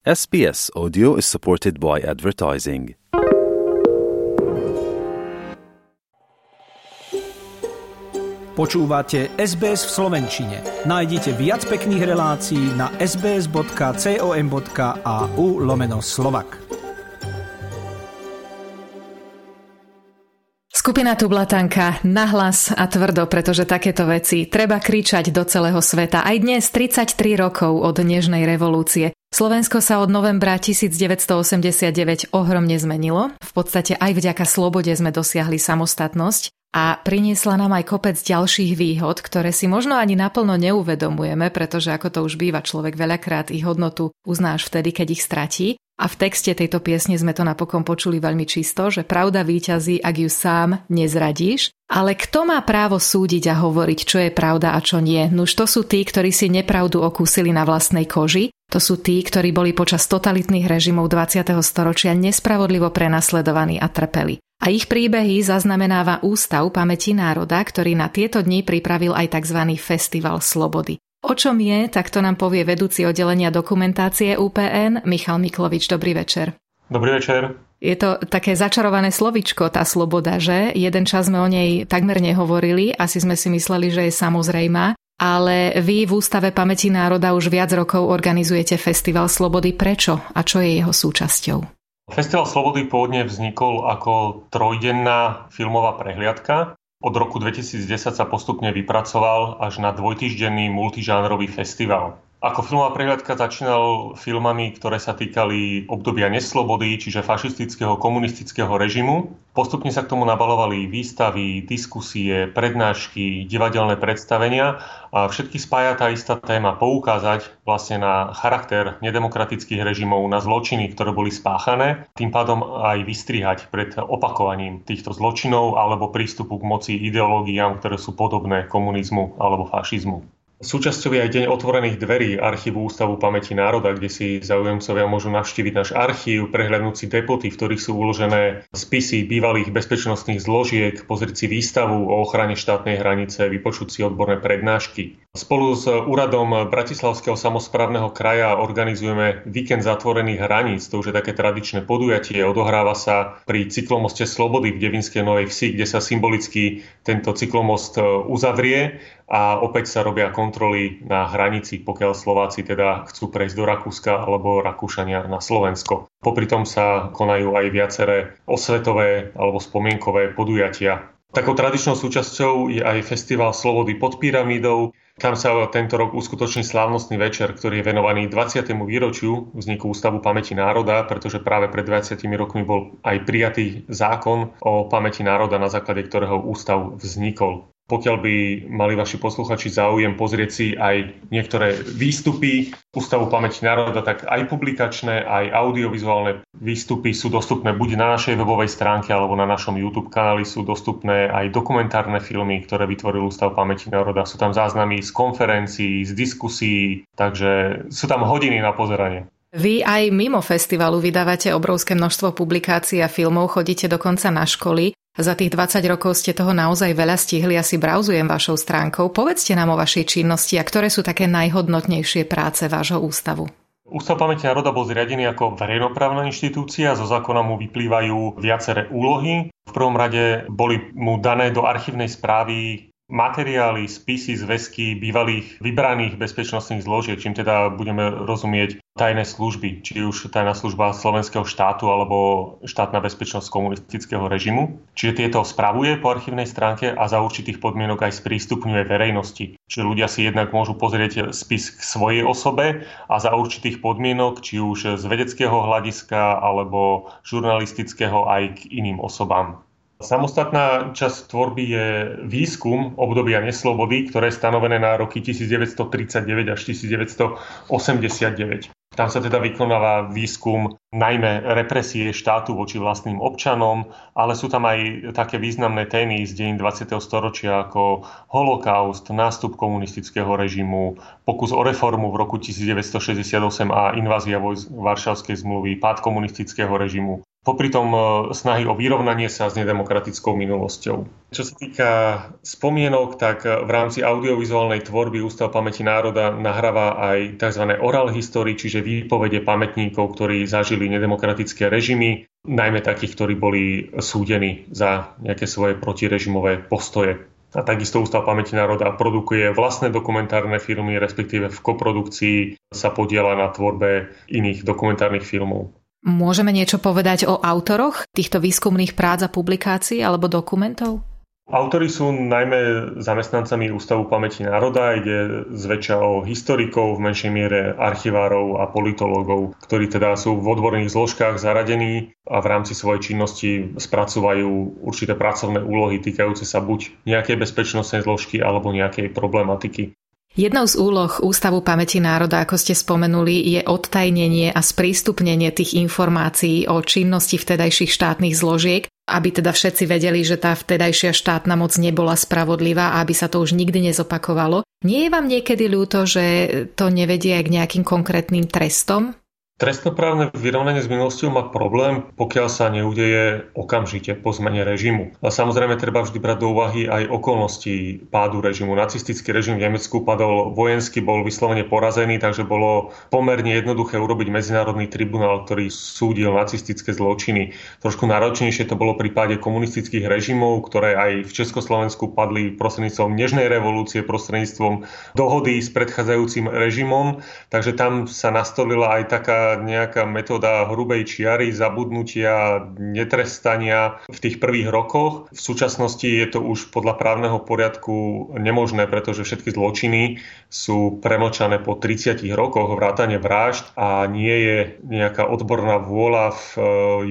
SBS Audio is supported by advertising. Počúvate SBS v Slovenčine. Nájdite viac pekných relácií na sbs.com.au lomeno slovak. Skupina Tublatanka nahlas a tvrdo, pretože takéto veci treba kričať do celého sveta. Aj dnes, 33 rokov od Nežnej revolúcie, Slovensko sa od novembra 1989 ohromne zmenilo. V podstate aj vďaka slobode sme dosiahli samostatnosť a priniesla nám aj kopec ďalších výhod, ktoré si možno ani naplno neuvedomujeme, pretože ako to už býva, človek veľakrát ich hodnotu uznáš vtedy, keď ich stratí. A v texte tejto piesne sme to napokon počuli veľmi čisto, že pravda výťazí, ak ju sám nezradíš. Ale kto má právo súdiť a hovoriť, čo je pravda a čo nie? Nuž to sú tí, ktorí si nepravdu okúsili na vlastnej koži to sú tí, ktorí boli počas totalitných režimov 20. storočia nespravodlivo prenasledovaní a trpeli. A ich príbehy zaznamenáva Ústav pamäti národa, ktorý na tieto dni pripravil aj tzv. Festival slobody. O čom je, tak to nám povie vedúci oddelenia dokumentácie UPN Michal Miklovič. Dobrý večer. Dobrý večer. Je to také začarované slovičko, tá sloboda, že? Jeden čas sme o nej takmer nehovorili, asi sme si mysleli, že je samozrejmá ale vy v Ústave pamäti národa už viac rokov organizujete Festival Slobody. Prečo a čo je jeho súčasťou? Festival Slobody pôvodne vznikol ako trojdenná filmová prehliadka. Od roku 2010 sa postupne vypracoval až na dvojtýždenný multižánrový festival. Ako filmová prehľadka začínal filmami, ktoré sa týkali obdobia neslobody, čiže fašistického komunistického režimu. Postupne sa k tomu nabalovali výstavy, diskusie, prednášky, divadelné predstavenia a všetky spája tá istá téma poukázať vlastne na charakter nedemokratických režimov, na zločiny, ktoré boli spáchané, tým pádom aj vystrihať pred opakovaním týchto zločinov alebo prístupu k moci ideológiám, ktoré sú podobné komunizmu alebo fašizmu. Súčasťou je aj Deň otvorených dverí archívu Ústavu pamäti národa, kde si zaujemcovia môžu navštíviť náš archív, prehľadnúť si depoty, v ktorých sú uložené spisy bývalých bezpečnostných zložiek, pozrieť si výstavu o ochrane štátnej hranice, vypočuť si odborné prednášky. Spolu s úradom Bratislavského samozprávneho kraja organizujeme víkend zatvorených hraníc. To už je také tradičné podujatie. Odohráva sa pri cyklomoste Slobody v Devinskej Novej Vsi, kde sa symbolicky tento cyklomost uzavrie a opäť sa robia kontroly na hranici, pokiaľ Slováci teda chcú prejsť do Rakúska alebo Rakúšania na Slovensko. Popri tom sa konajú aj viaceré osvetové alebo spomienkové podujatia. Takou tradičnou súčasťou je aj Festival Slobody pod pyramídou, tam sa tento rok uskutoční slávnostný večer, ktorý je venovaný 20. výročiu vzniku Ústavu pamäti národa, pretože práve pred 20 rokmi bol aj prijatý zákon o pamäti národa, na základe ktorého ústav vznikol. Pokiaľ by mali vaši posluchači záujem pozrieť si aj niektoré výstupy Ústavu pamäti národa, tak aj publikačné, aj audiovizuálne výstupy sú dostupné buď na našej webovej stránke alebo na našom YouTube kanáli sú dostupné aj dokumentárne filmy, ktoré vytvoril Ústav pamäti národa. Sú tam záznamy z konferencií, z diskusí, takže sú tam hodiny na pozeranie. Vy aj mimo festivalu vydávate obrovské množstvo publikácií a filmov, chodíte dokonca na školy. Za tých 20 rokov ste toho naozaj veľa stihli a si brauzujem vašou stránkou. Povedzte nám o vašej činnosti a ktoré sú také najhodnotnejšie práce vášho ústavu. Ústav pamäti národa bol zriadený ako verejnoprávna inštitúcia, zo zákona mu vyplývajú viaceré úlohy. V prvom rade boli mu dané do archívnej správy materiály, spisy, zväzky bývalých vybraných bezpečnostných zložiek, čím teda budeme rozumieť tajné služby, či už tajná služba slovenského štátu alebo štátna bezpečnosť komunistického režimu. Čiže tieto spravuje po archívnej stránke a za určitých podmienok aj sprístupňuje verejnosti. Čiže ľudia si jednak môžu pozrieť spis k svojej osobe a za určitých podmienok, či už z vedeckého hľadiska alebo žurnalistického aj k iným osobám. Samostatná časť tvorby je výskum obdobia neslobody, ktoré je stanovené na roky 1939 až 1989. Tam sa teda vykonáva výskum najmä represie štátu voči vlastným občanom, ale sú tam aj také významné témy z dejín 20. storočia ako holokaust, nástup komunistického režimu, pokus o reformu v roku 1968 a invázia vojsk Varšavskej zmluvy, pád komunistického režimu popri tom e, snahy o vyrovnanie sa s nedemokratickou minulosťou. Čo sa týka spomienok, tak v rámci audiovizuálnej tvorby Ústav pamäti národa nahráva aj tzv. oral history, čiže výpovede pamätníkov, ktorí zažili nedemokratické režimy, najmä takých, ktorí boli súdení za nejaké svoje protirežimové postoje. A takisto Ústav pamäti národa produkuje vlastné dokumentárne filmy, respektíve v koprodukcii sa podiela na tvorbe iných dokumentárnych filmov. Môžeme niečo povedať o autoroch týchto výskumných prác a publikácií alebo dokumentov? Autori sú najmä zamestnancami Ústavu pamäti národa, ide zväčša o historikov, v menšej miere archivárov a politológov, ktorí teda sú v odborných zložkách zaradení a v rámci svojej činnosti spracúvajú určité pracovné úlohy týkajúce sa buď nejakej bezpečnostnej zložky alebo nejakej problematiky. Jednou z úloh Ústavu pamäti národa, ako ste spomenuli, je odtajnenie a sprístupnenie tých informácií o činnosti vtedajších štátnych zložiek, aby teda všetci vedeli, že tá vtedajšia štátna moc nebola spravodlivá a aby sa to už nikdy nezopakovalo. Nie je vám niekedy ľúto, že to nevedie aj k nejakým konkrétnym trestom? Trestnoprávne vyrovnanie s minulosťou má problém, pokiaľ sa neudeje okamžite po zmene režimu. A samozrejme treba vždy brať do úvahy aj okolnosti pádu režimu. Nacistický režim v Nemecku padol vojensky, bol vyslovene porazený, takže bolo pomerne jednoduché urobiť medzinárodný tribunál, ktorý súdil nacistické zločiny. Trošku náročnejšie to bolo v prípade komunistických režimov, ktoré aj v Československu padli prostredníctvom nežnej revolúcie, prostredníctvom dohody s predchádzajúcim režimom. Takže tam sa nastolila aj taká nejaká metóda hrubej čiary, zabudnutia, netrestania v tých prvých rokoch. V súčasnosti je to už podľa právneho poriadku nemožné, pretože všetky zločiny sú premočané po 30 rokoch vrátane vražd a nie je nejaká odborná vôľa v e,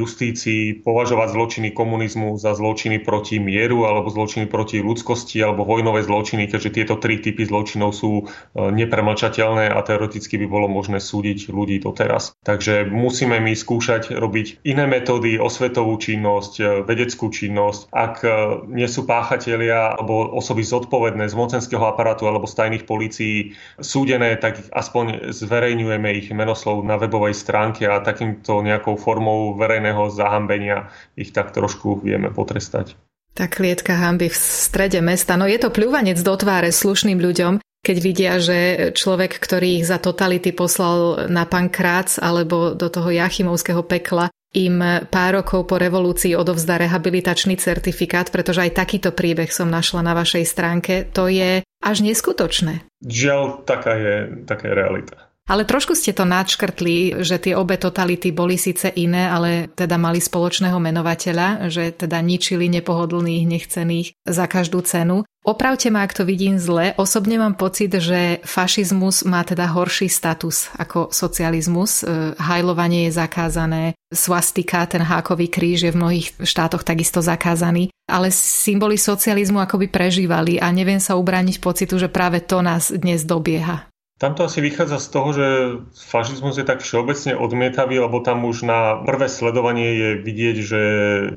justícii považovať zločiny komunizmu za zločiny proti mieru alebo zločiny proti ľudskosti alebo vojnové zločiny, keďže tieto tri typy zločinov sú e, nepremlčateľné a teoreticky by bolo možné súdiť ľudí doteraz. Takže musíme my skúšať robiť iné metódy, osvetovú činnosť, e, vedeckú činnosť. Ak e, nie sú páchatelia alebo osoby zodpovedné z mocenského aparátu alebo z tajných policií súdené, tak aspoň zverejňujeme ich menoslov na webovej stránke a takýmto nejakou formou verejného zahambenia ich tak trošku vieme potrestať. Tá klietka hamby v strede mesta, no je to pľúvanec do tváre slušným ľuďom keď vidia, že človek, ktorý ich za totality poslal na pankrác alebo do toho jachimovského pekla, im pár rokov po revolúcii odovzdá rehabilitačný certifikát, pretože aj takýto príbeh som našla na vašej stránke, to je až neskutočné. Žiaľ, taká je, taká je realita. Ale trošku ste to načkrtli, že tie obe totality boli síce iné, ale teda mali spoločného menovateľa, že teda ničili nepohodlných, nechcených za každú cenu. Opravte ma, ak to vidím zle. Osobne mám pocit, že fašizmus má teda horší status ako socializmus. E, hajlovanie je zakázané, swastika, ten hákový kríž je v mnohých štátoch takisto zakázaný, ale symboly socializmu akoby prežívali a neviem sa ubrániť pocitu, že práve to nás dnes dobieha. Tam to asi vychádza z toho, že fašizmus je tak všeobecne odmietavý, lebo tam už na prvé sledovanie je vidieť, že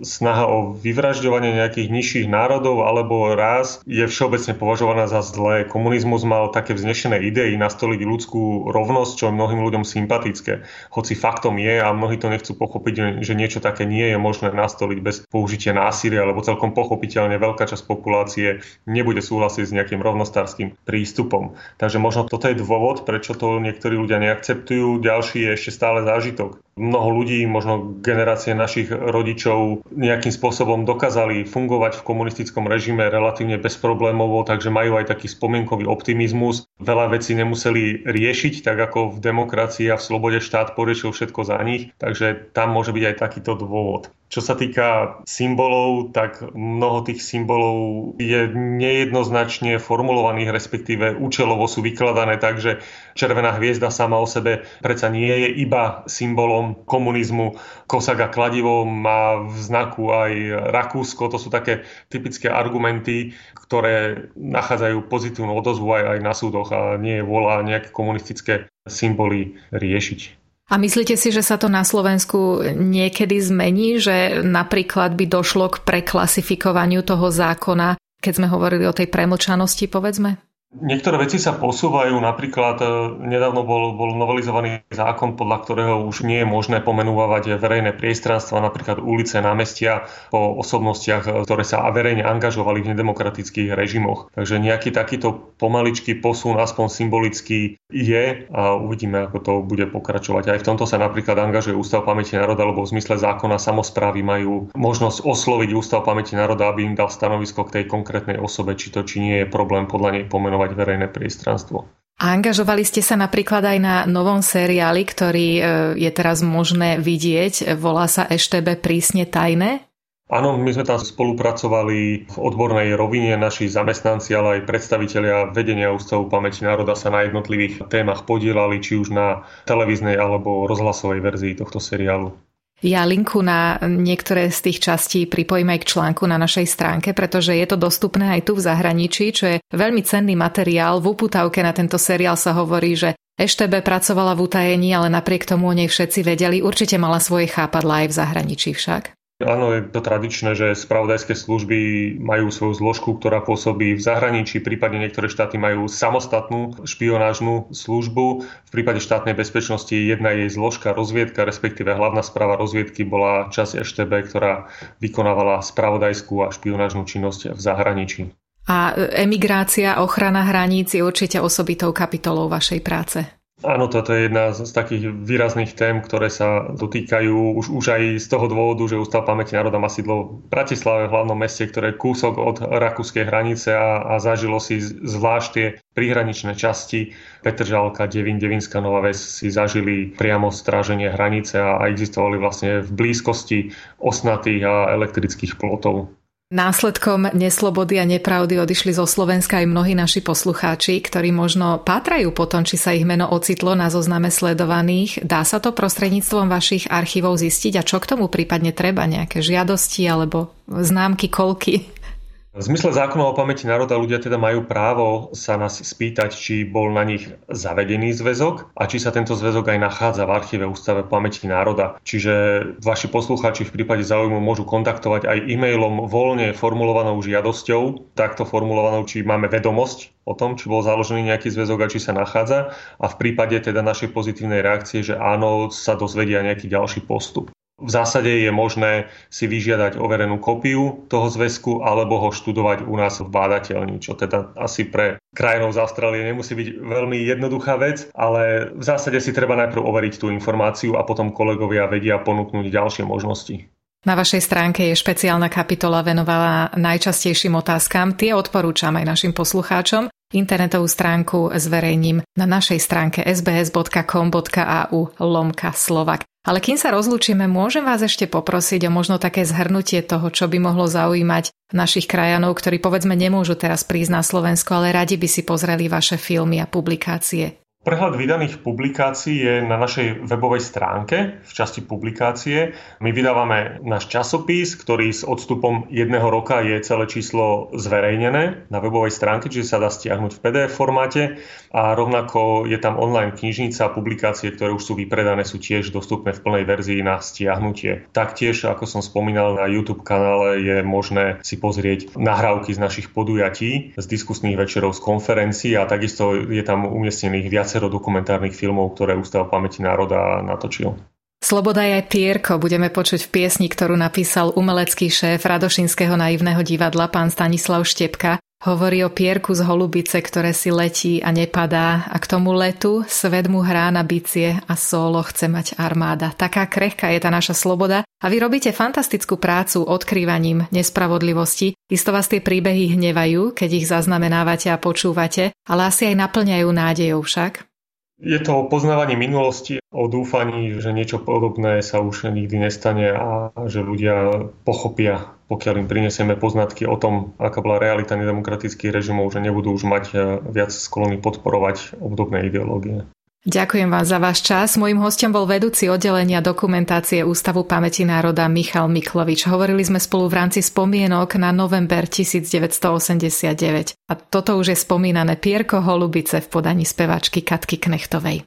snaha o vyvražďovanie nejakých nižších národov alebo rás je všeobecne považovaná za zlé. Komunizmus mal také vznešené idei nastoliť ľudskú rovnosť, čo je mnohým ľuďom sympatické. Hoci faktom je a mnohí to nechcú pochopiť, že niečo také nie je možné nastoliť bez použitia násilia, lebo celkom pochopiteľne veľká časť populácie nebude súhlasiť s nejakým rovnostárským prístupom. Takže možno toto je dôvod, prečo to niektorí ľudia neakceptujú. Ďalší je ešte stále zážitok. Mnoho ľudí, možno generácie našich rodičov nejakým spôsobom dokázali fungovať v komunistickom režime relatívne bezproblémovo, takže majú aj taký spomienkový optimizmus. Veľa vecí nemuseli riešiť, tak ako v demokracii a v slobode štát poriešil všetko za nich, takže tam môže byť aj takýto dôvod. Čo sa týka symbolov, tak mnoho tých symbolov je nejednoznačne formulovaných, respektíve účelovo sú vykladané tak, že červená hviezda sama o sebe predsa nie je iba symbolom komunizmu. Kosaga kladivo má v znaku aj Rakúsko. To sú také typické argumenty, ktoré nachádzajú pozitívnu odozvu aj, aj na súdoch a nie je vola nejaké komunistické symboly riešiť. A myslíte si, že sa to na Slovensku niekedy zmení, že napríklad by došlo k preklasifikovaniu toho zákona, keď sme hovorili o tej premlčanosti, povedzme? Niektoré veci sa posúvajú, napríklad e, nedávno bol, bol novelizovaný zákon, podľa ktorého už nie je možné pomenúvať verejné priestranstva, napríklad ulice, námestia po osobnostiach, e, ktoré sa verejne angažovali v nedemokratických režimoch. Takže nejaký takýto pomaličký posun, aspoň symbolický, je a uvidíme, ako to bude pokračovať. Aj v tomto sa napríklad angažuje Ústav pamäti národa, lebo v zmysle zákona samozprávy majú možnosť osloviť Ústav pamäti národa, aby im dal stanovisko k tej konkrétnej osobe, či to či nie je problém podľa nej pomenovať verejné priestranstvo. A angažovali ste sa napríklad aj na novom seriáli, ktorý e, je teraz možné vidieť. Volá sa EŠTB prísne tajné? Áno, my sme tam spolupracovali v odbornej rovine, naši zamestnanci, ale aj predstavitelia vedenia Ústavu pamäti národa sa na jednotlivých témach podielali, či už na televíznej alebo rozhlasovej verzii tohto seriálu. Ja linku na niektoré z tých častí pripojím aj k článku na našej stránke, pretože je to dostupné aj tu v zahraničí, čo je veľmi cenný materiál. V uputavke na tento seriál sa hovorí, že EŠTB pracovala v utajení, ale napriek tomu o nej všetci vedeli. Určite mala svoje chápadla aj v zahraničí však. Áno, je to tradičné, že spravodajské služby majú svoju zložku, ktorá pôsobí v zahraničí, prípadne niektoré štáty majú samostatnú špionážnu službu. V prípade štátnej bezpečnosti jedna jej zložka rozviedka, respektíve hlavná správa rozviedky bola časť EŠTB, ktorá vykonávala spravodajskú a špionážnu činnosť v zahraničí. A emigrácia, ochrana hraníc je určite osobitou kapitolou vašej práce. Áno, toto je jedna z takých výrazných tém, ktoré sa dotýkajú už, už aj z toho dôvodu, že Ústav pamäti národa má sídlo v Bratislave, v hlavnom meste, ktoré je kúsok od rakúskej hranice a, a zažilo si zvlášť tie príhraničné časti. Petržalka, Devin, Devinská Nová Ves si zažili priamo stráženie hranice a, a existovali vlastne v blízkosti osnatých a elektrických plotov. Následkom neslobody a nepravdy odišli zo Slovenska aj mnohí naši poslucháči, ktorí možno pátrajú po tom, či sa ich meno ocitlo na zozname sledovaných. Dá sa to prostredníctvom vašich archívov zistiť a čo k tomu prípadne treba? Nejaké žiadosti alebo známky, kolky? V zmysle zákona o pamäti národa ľudia teda majú právo sa nás spýtať, či bol na nich zavedený zväzok a či sa tento zväzok aj nachádza v archíve Ústave pamäti národa. Čiže vaši poslucháči v prípade záujmu môžu kontaktovať aj e-mailom voľne formulovanou žiadosťou, takto formulovanou, či máme vedomosť o tom, či bol založený nejaký zväzok a či sa nachádza a v prípade teda našej pozitívnej reakcie, že áno, sa dozvedia nejaký ďalší postup. V zásade je možné si vyžiadať overenú kopiu toho zväzku alebo ho študovať u nás v bádateľni, čo teda asi pre krajinov z Austrálie nemusí byť veľmi jednoduchá vec, ale v zásade si treba najprv overiť tú informáciu a potom kolegovia vedia ponúknuť ďalšie možnosti. Na vašej stránke je špeciálna kapitola venovaná najčastejším otázkam. Tie odporúčam aj našim poslucháčom. Internetovú stránku zverejním na našej stránke sbs.com.au lomka Slovak. Ale kým sa rozlúčime, môžem vás ešte poprosiť o možno také zhrnutie toho, čo by mohlo zaujímať našich krajanov, ktorí povedzme nemôžu teraz prísť na Slovensko, ale radi by si pozreli vaše filmy a publikácie. Prehľad vydaných publikácií je na našej webovej stránke v časti publikácie. My vydávame náš časopis, ktorý s odstupom jedného roka je celé číslo zverejnené na webovej stránke, čiže sa dá stiahnuť v PDF formáte a rovnako je tam online knižnica, publikácie, ktoré už sú vypredané, sú tiež dostupné v plnej verzii na stiahnutie. Taktiež, ako som spomínal, na YouTube kanále je možné si pozrieť nahrávky z našich podujatí, z diskusných večerov, z konferencií a takisto je tam umiestnených viac viacero dokumentárnych filmov, ktoré Ústav pamäti národa natočil. Sloboda je Pierko budeme počuť v piesni, ktorú napísal umelecký šéf Radošinského naivného divadla pán Stanislav Štepka. Hovorí o pierku z holubice, ktoré si letí a nepadá a k tomu letu svet mu hrá na bicie a solo chce mať armáda. Taká krehká je tá naša sloboda a vy robíte fantastickú prácu odkrývaním nespravodlivosti. Isto vás tie príbehy hnevajú, keď ich zaznamenávate a počúvate, ale asi aj naplňajú nádejou však. Je to o poznávaní minulosti, o dúfaní, že niečo podobné sa už nikdy nestane a že ľudia pochopia, pokiaľ im prinesieme poznatky o tom, aká bola realita nedemokratických režimov, že nebudú už mať eh, viac sklony podporovať obdobné ideológie. Ďakujem vám za váš čas. Mojím hostom bol vedúci oddelenia dokumentácie Ústavu pamäti národa Michal Miklovič. Hovorili sme spolu v rámci spomienok na november 1989. A toto už je spomínané Pierko Holubice v podaní spevačky Katky Knechtovej.